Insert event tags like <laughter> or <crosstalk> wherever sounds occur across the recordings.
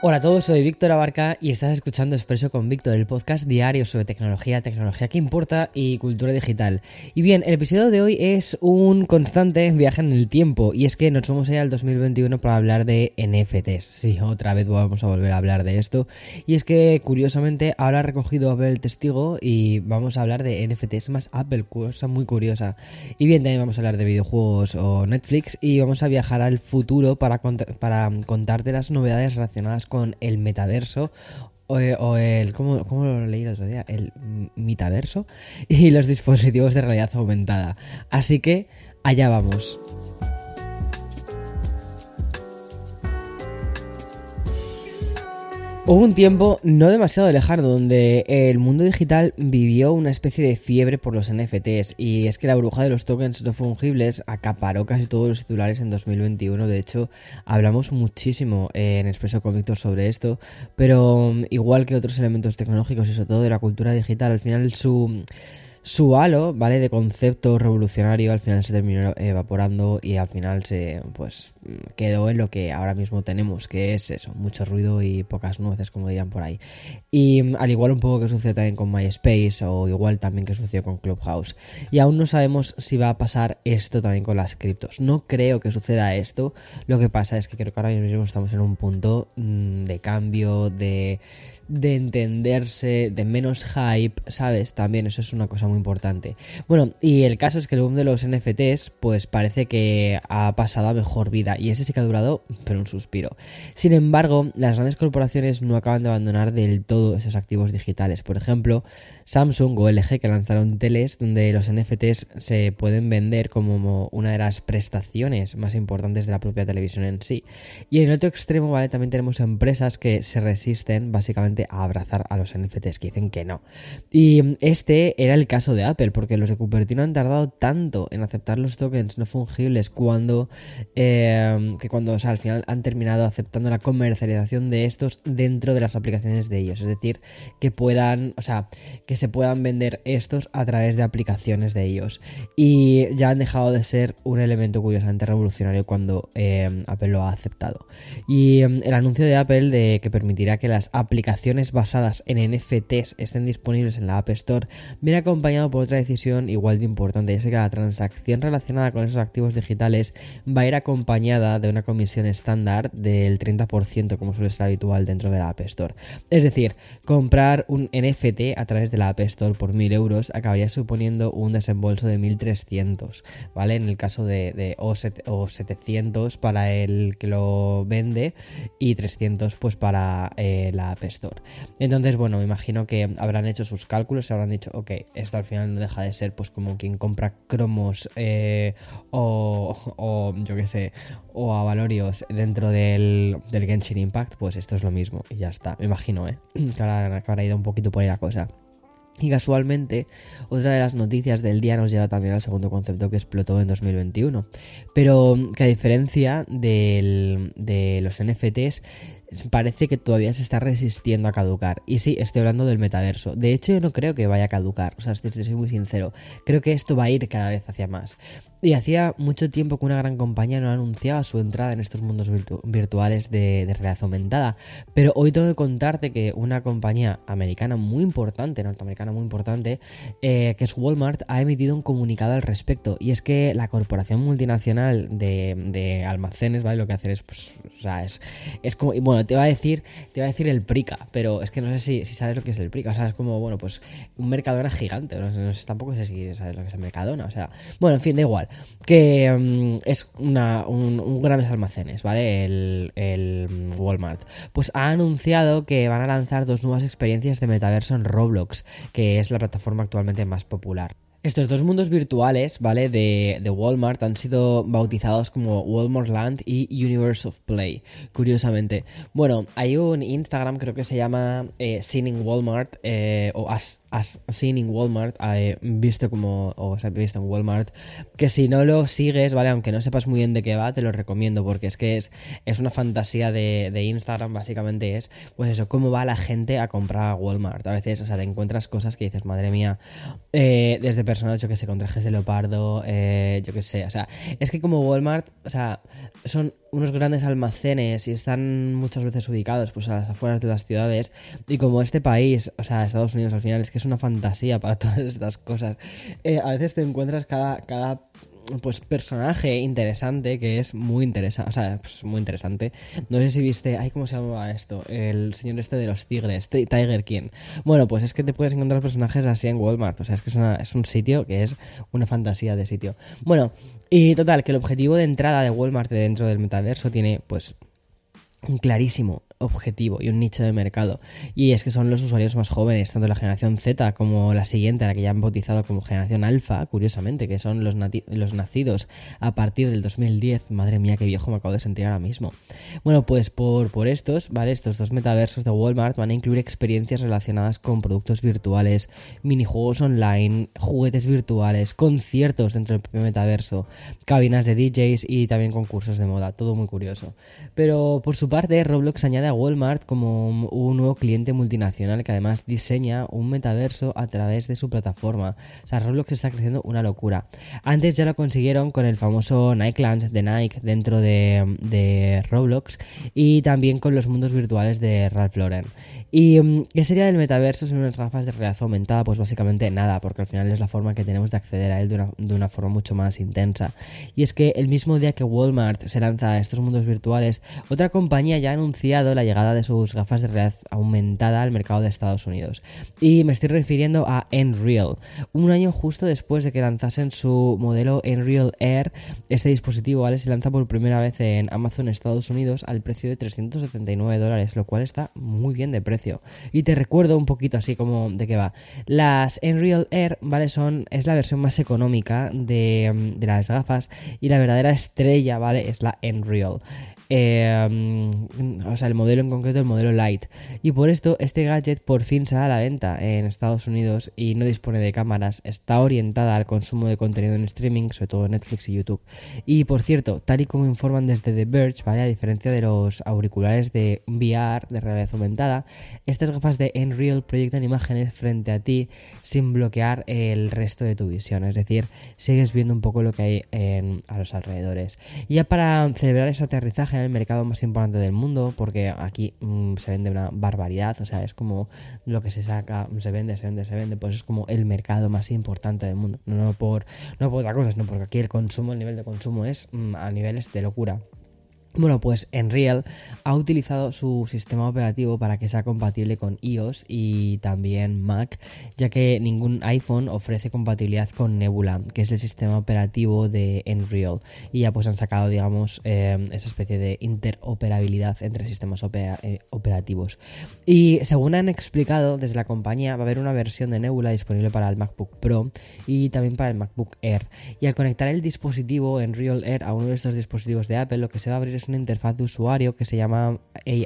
Hola a todos, soy Víctor Abarca y estás escuchando Expreso con Víctor, el podcast diario sobre tecnología, tecnología que importa y cultura digital. Y bien, el episodio de hoy es un constante viaje en el tiempo y es que nos vamos a ir al 2021 para hablar de NFTs. Sí, otra vez vamos a volver a hablar de esto. Y es que curiosamente ahora ha recogido Apple el testigo y vamos a hablar de NFTs más Apple, cosa muy curiosa. Y bien, también vamos a hablar de videojuegos o Netflix y vamos a viajar al futuro para, para contarte las novedades relacionadas con el metaverso o, el. ¿cómo, ¿cómo, lo leí el otro día? El metaverso y los dispositivos de realidad aumentada. Así que allá vamos. Hubo un tiempo no demasiado lejano donde el mundo digital vivió una especie de fiebre por los NFTs y es que la bruja de los tokens no fungibles acaparó casi todos los titulares en 2021. De hecho, hablamos muchísimo en Expreso con Víctor sobre esto, pero igual que otros elementos tecnológicos y sobre todo de la cultura digital, al final su su halo, ¿vale? De concepto revolucionario al final se terminó evaporando y al final se, pues, quedó en lo que ahora mismo tenemos, que es eso, mucho ruido y pocas nueces, como dirían por ahí. Y mm, al igual un poco que sucedió también con MySpace o igual también que sucedió con Clubhouse. Y aún no sabemos si va a pasar esto también con las criptos. No creo que suceda esto. Lo que pasa es que creo que ahora mismo estamos en un punto mm, de cambio, de de entenderse, de menos hype, ¿sabes? También eso es una cosa muy importante. Bueno, y el caso es que el boom de los NFTs, pues parece que ha pasado a mejor vida, y ese sí que ha durado, pero un suspiro. Sin embargo, las grandes corporaciones no acaban de abandonar del todo esos activos digitales. Por ejemplo, Samsung o LG que lanzaron teles donde los NFTs se pueden vender como una de las prestaciones más importantes de la propia televisión en sí. Y en el otro extremo, ¿vale? También tenemos empresas que se resisten básicamente a abrazar a los NFTs, que dicen que no. Y este era el caso de Apple, porque los de Cupertino han tardado tanto en aceptar los tokens no fungibles cuando, eh, que cuando, o sea, al final han terminado aceptando la comercialización de estos dentro de las aplicaciones de ellos. Es decir, que puedan, o sea, que se puedan vender estos a través de aplicaciones de ellos. Y ya han dejado de ser un elemento curiosamente revolucionario cuando eh, Apple lo ha aceptado. Y eh, el anuncio de Apple de que permitirá que las aplicaciones basadas en NFTs estén disponibles en la App Store, viene acompañado por otra decisión igual de importante, es que la transacción relacionada con esos activos digitales va a ir acompañada de una comisión estándar del 30%, como suele ser habitual dentro de la App Store. Es decir, comprar un NFT a través de la App Store por 1000 euros acabaría suponiendo un desembolso de 1300, ¿vale? En el caso de, o, 700 para el que lo vende y 300 pues para eh, la App Store. Entonces, bueno, me imagino que habrán hecho sus cálculos y habrán dicho, ok, esto al final no deja de ser pues como quien compra cromos eh, o, yo qué sé, o a Valorios dentro del, del Genshin Impact, pues esto es lo mismo y ya está, me imagino, ¿eh? <clears throat> Que habrá, ido un poquito por ahí la cosa. Y casualmente, otra de las noticias del día nos lleva también al segundo concepto que explotó en 2021. Pero que a diferencia de los NFTs, parece que todavía se está resistiendo a caducar. Y sí, estoy hablando del metaverso. De hecho, yo no creo que vaya a caducar. O sea, si soy muy sincero. Creo que esto va a ir cada vez hacia más. Y hacía mucho tiempo que una gran compañía no anunciaba su entrada en estos mundos virtuales de, realidad aumentada. Pero hoy tengo que contarte que una compañía americana muy importante, norteamericana muy importante, eh, que es Walmart, ha emitido un comunicado al respecto. Y es que la corporación multinacional de, almacenes, ¿vale? Lo que hace es, pues, o sea, es, es como, te va a decir, te va a decir el Prica, pero es que no sé si, sabes lo que es el Prica. O sea, es como, bueno, pues un Mercadona gigante. No, sé, tampoco sé si sabes lo que es el Mercadona. O sea, bueno, en fin, da igual que mm, es una, un, grandes almacenes, ¿vale? El, el, Walmart. Pues ha anunciado que van a lanzar dos nuevas experiencias de metaverso en Roblox, que es la plataforma actualmente más popular. Estos dos mundos virtuales, ¿vale? De, de, Walmart han sido bautizados como Walmart Land y Universe of Play, curiosamente. Bueno, hay un Instagram, creo que se llama eh, Walmart, eh, o As, As Seen in Walmart, eh, visto como, o sea, visto en Walmart, que si no lo sigues, ¿vale? Aunque no sepas muy bien de qué va, te lo recomiendo, porque es que es, es una fantasía de, de Instagram, básicamente es, pues eso, cómo va la gente a comprar a Walmart. A veces, o sea, te encuentras cosas que dices, madre mía, eh, desde personas, yo que sé, con trajes de leopardo, eh, yo que sé, o sea, es que como Walmart, o sea, son unos grandes almacenes y están muchas veces ubicados pues a las afueras de las ciudades y como este país, o sea, Estados Unidos al final es que es una fantasía para <laughs> todas estas cosas. Eh, a veces te encuentras cada, cada pues personaje interesante que es muy interesante, o sea, pues, muy interesante. No sé si viste, ay, ¿cómo se llama esto? El señor este de los tigres, Tiger King. Bueno, pues es que te puedes encontrar personajes así en Walmart, o sea, es que es, es un sitio que es una fantasía de sitio. Bueno, y total, que el objetivo de entrada de Walmart dentro del metaverso tiene, pues, clarísimo objetivo y un nicho de mercado. Y es que son los usuarios más jóvenes, tanto la generación Z como la siguiente, la que ya han bautizado como generación alfa, curiosamente, que son los, los nacidos a partir del 2010. Madre mía, qué viejo me acabo de sentir ahora mismo. Bueno, pues por, por estos, ¿vale? Estos dos metaversos de Walmart van a incluir experiencias relacionadas con productos virtuales, minijuegos online, juguetes virtuales, conciertos dentro del propio metaverso, cabinas de DJs y también concursos de moda. Todo muy curioso. Pero por su parte, Roblox añade Walmart como un nuevo cliente multinacional que además diseña un metaverso a través de su plataforma. O sea, Roblox está creciendo una locura. Antes ya lo consiguieron con el famoso Nikeland de Nike dentro de, Roblox y también con los mundos virtuales de Ralph Lauren. ¿Y mm, qué sería del metaverso sin unas gafas de realidad aumentada? Pues básicamente nada, porque al final es la forma que tenemos de acceder a él de una, de una forma mucho más intensa. Y es que el mismo día que Walmart se lanza a estos mundos virtuales, otra compañía ya ha anunciado la llegada de sus gafas de realidad aumentada al mercado de Estados Unidos. Y me estoy refiriendo a Nreal. Un año justo después de que lanzasen su modelo Nreal Air, este dispositivo ¿vale? se lanza por primera vez en Amazon Estados Unidos al precio de 379 dólares, lo cual está muy bien de precio. Y te recuerdo un poquito así como de qué va. Las Nreal Air, ¿vale? Son, es la versión más económica de, de las gafas y la verdadera estrella, ¿vale? Es la Nreal. Eh, o sea, el modelo en concreto, el modelo Light. Y por esto, este gadget por fin sale a la venta en Estados Unidos y no dispone de cámaras. Está orientada al consumo de contenido en streaming, sobre todo Netflix y YouTube. Y por cierto, tal y como informan desde The Verge, ¿vale? A diferencia de los auriculares de VR, de realidad aumentada, estas gafas de Unreal proyectan imágenes frente a ti sin bloquear el resto de tu visión. Es decir, sigues viendo un poco lo que hay a los alrededores. Y ya para celebrar ese aterrizaje el mercado más importante del mundo, porque aquí mm, se vende una barbaridad, o sea, es como lo que se saca, se vende, se vende, se vende, pues es como el mercado más importante del mundo, no por, no por otra cosa, sino porque aquí el consumo, el nivel de consumo es mm, a niveles de locura. Bueno, pues Enreal ha utilizado su sistema operativo para que sea compatible con iOS y también Mac, ya que ningún iPhone ofrece compatibilidad con Nebula, que es el sistema operativo de Enreal. Y ya pues han sacado, digamos, em, esa especie de interoperabilidad entre sistemas eh, operativos. Y según han explicado desde la compañía, va a haber una versión de Nebula disponible para el MacBook Pro y también para el MacBook Air. Y al conectar el dispositivo Enreal Air a uno de estos dispositivos de Apple, lo que se va a abrir es una interfaz de usuario que se llama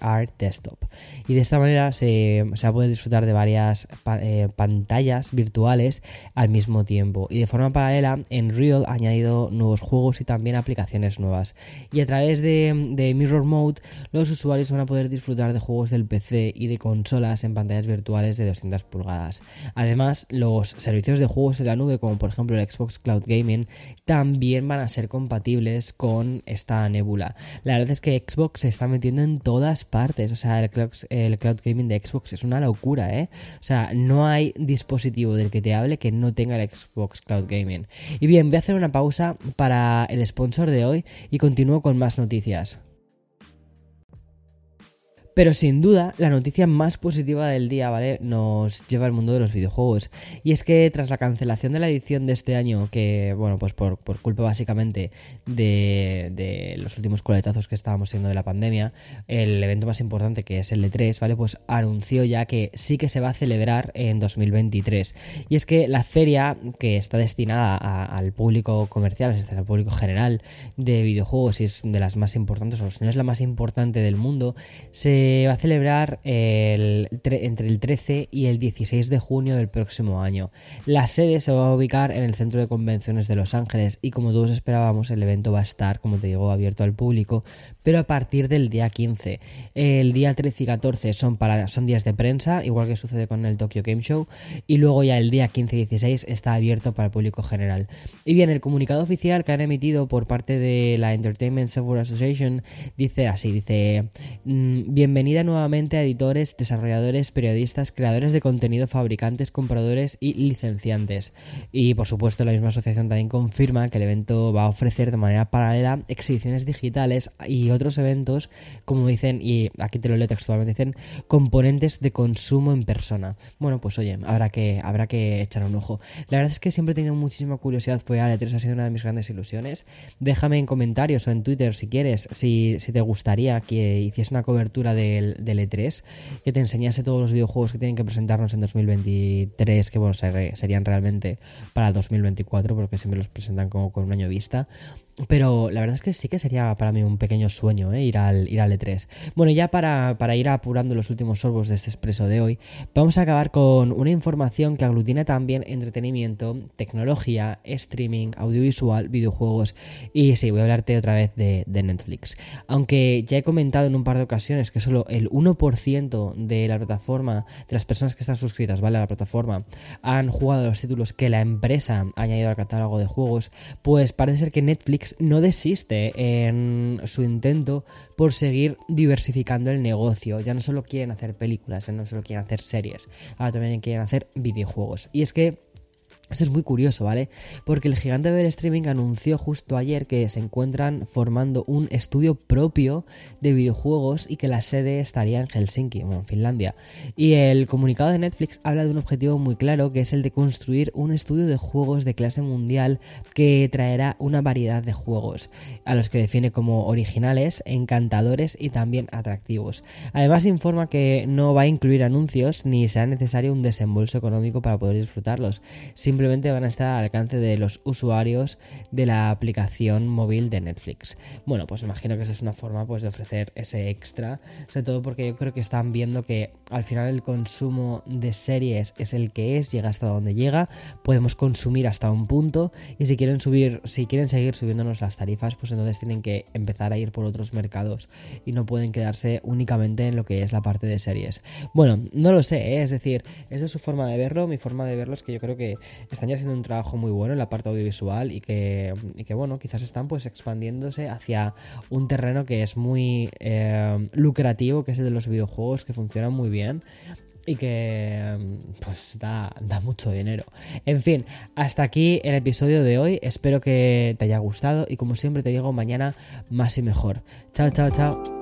AR Desktop. Y de esta manera se, se va a poder disfrutar de varias eh, pantallas virtuales al mismo tiempo. Y de forma paralela, en Real ha añadido nuevos juegos y también aplicaciones nuevas. Y a través de, de Mirror Mode, los usuarios van a poder disfrutar de juegos del PC y de consolas en pantallas virtuales de 200 pulgadas. Además, los servicios de juegos en la nube, como por ejemplo el Xbox Cloud Gaming, también van a ser compatibles con esta nebula. La verdad es que Xbox se está metiendo en todas partes. O sea, el cloud, gaming de Xbox es una locura, ¿eh? O sea, no hay dispositivo del que te hable que no tenga el Xbox Cloud Gaming. Y bien, voy a hacer una pausa para el sponsor de hoy y continúo con más noticias. Pero sin duda, la noticia más positiva del día, ¿vale? Nos lleva al mundo de los videojuegos. Y es que tras la cancelación de la edición de este año, que, bueno, pues por, culpa básicamente de, de, los últimos coletazos que estábamos teniendo de la pandemia, el evento más importante, que es el E3, ¿vale? Pues anunció ya que sí que se va a celebrar en 2023. Y es que la feria, que está destinada al público comercial, es decir, al público general de videojuegos y es de las más importantes, o si no es la más importante del mundo, se va a celebrar entre el 13 y el 16 de junio del próximo año. La sede se va a ubicar en el Centro de Convenciones de Los Ángeles y como todos esperábamos, el evento va a estar, como te digo, abierto al público, pero a partir del día 15. El día 13 y 14 son, días de prensa, igual que sucede con el Tokyo Game Show, y luego ya el día 15 y 16 está abierto para el público general. Y bien, el comunicado oficial que han emitido por parte de la Entertainment Software Association dice así, dice, mm, bienvenida nuevamente a editores, desarrolladores, periodistas, creadores de contenido, fabricantes, compradores y licenciantes. Y por supuesto la misma asociación también confirma que el evento va a ofrecer de manera paralela exhibiciones digitales y otros eventos, como dicen, y aquí te lo leo textualmente, dicen componentes de consumo en persona. Bueno, pues oye, habrá que, habrá que echar un ojo. La verdad es que siempre he tenido muchísima curiosidad por el E3, ha sido una de mis grandes ilusiones. Déjame en comentarios o en Twitter si quieres, si, te gustaría que hiciese una cobertura del, E3, que te enseñase todos los videojuegos que tienen que presentarnos en 2023, que bueno, serían realmente para 2024, porque siempre los presentan como con un año vista. Pero la verdad es que sí que sería para mí un pequeño sueño ¿eh? ir, al, ir al E3. Bueno, ya para, para, ir apurando los últimos sorbos de este expreso de hoy, vamos a acabar con una información que aglutina también entretenimiento, tecnología, streaming, audiovisual, videojuegos. Y sí, voy a hablarte otra vez de, de Netflix. Aunque ya he comentado en un par de ocasiones que solo el 1% de la plataforma, de las personas que están suscritas, ¿vale? A la plataforma, han jugado los títulos que la empresa ha añadido al catálogo de juegos, pues parece ser que Netflix no desiste en su intento por seguir diversificando el negocio. Ya no solo quieren hacer películas, no solo quieren hacer series, ahora también quieren hacer videojuegos. Y es que esto es muy curioso, ¿vale? Porque el gigante del streaming anunció justo ayer que se encuentran formando un estudio propio de videojuegos y que la sede estaría en Helsinki, bueno, en Finlandia. Y el comunicado de Netflix habla de un objetivo muy claro que es el de construir un estudio de juegos de clase mundial que traerá una variedad de juegos, a los que define como originales, encantadores y también atractivos. Además informa que no va a incluir anuncios ni será necesario un desembolso económico para poder disfrutarlos simplemente van a estar al alcance de los usuarios de la aplicación móvil de Netflix. Bueno, pues imagino que esa es una forma pues, de ofrecer ese extra, sobre todo porque yo creo que están viendo que al final el consumo de series es el que es, llega hasta donde llega, podemos consumir hasta un punto y si quieren subir, si quieren seguir subiéndonos las tarifas, pues entonces tienen que empezar a ir por otros mercados y no pueden quedarse únicamente en lo que es la parte de series. Bueno, no lo sé, ¿eh? es decir, esa es su forma de verlo, mi forma de verlo es que yo creo que están ya haciendo un trabajo muy bueno en la parte audiovisual y que, que bueno, quizás están pues expandiéndose hacia un terreno que es muy eh, lucrativo, que es el de los videojuegos, que funcionan muy bien y que pues da, da, mucho dinero. En fin, hasta aquí el episodio de hoy. Espero que te haya gustado y como siempre te digo, mañana más y mejor. Chao, chao, chao.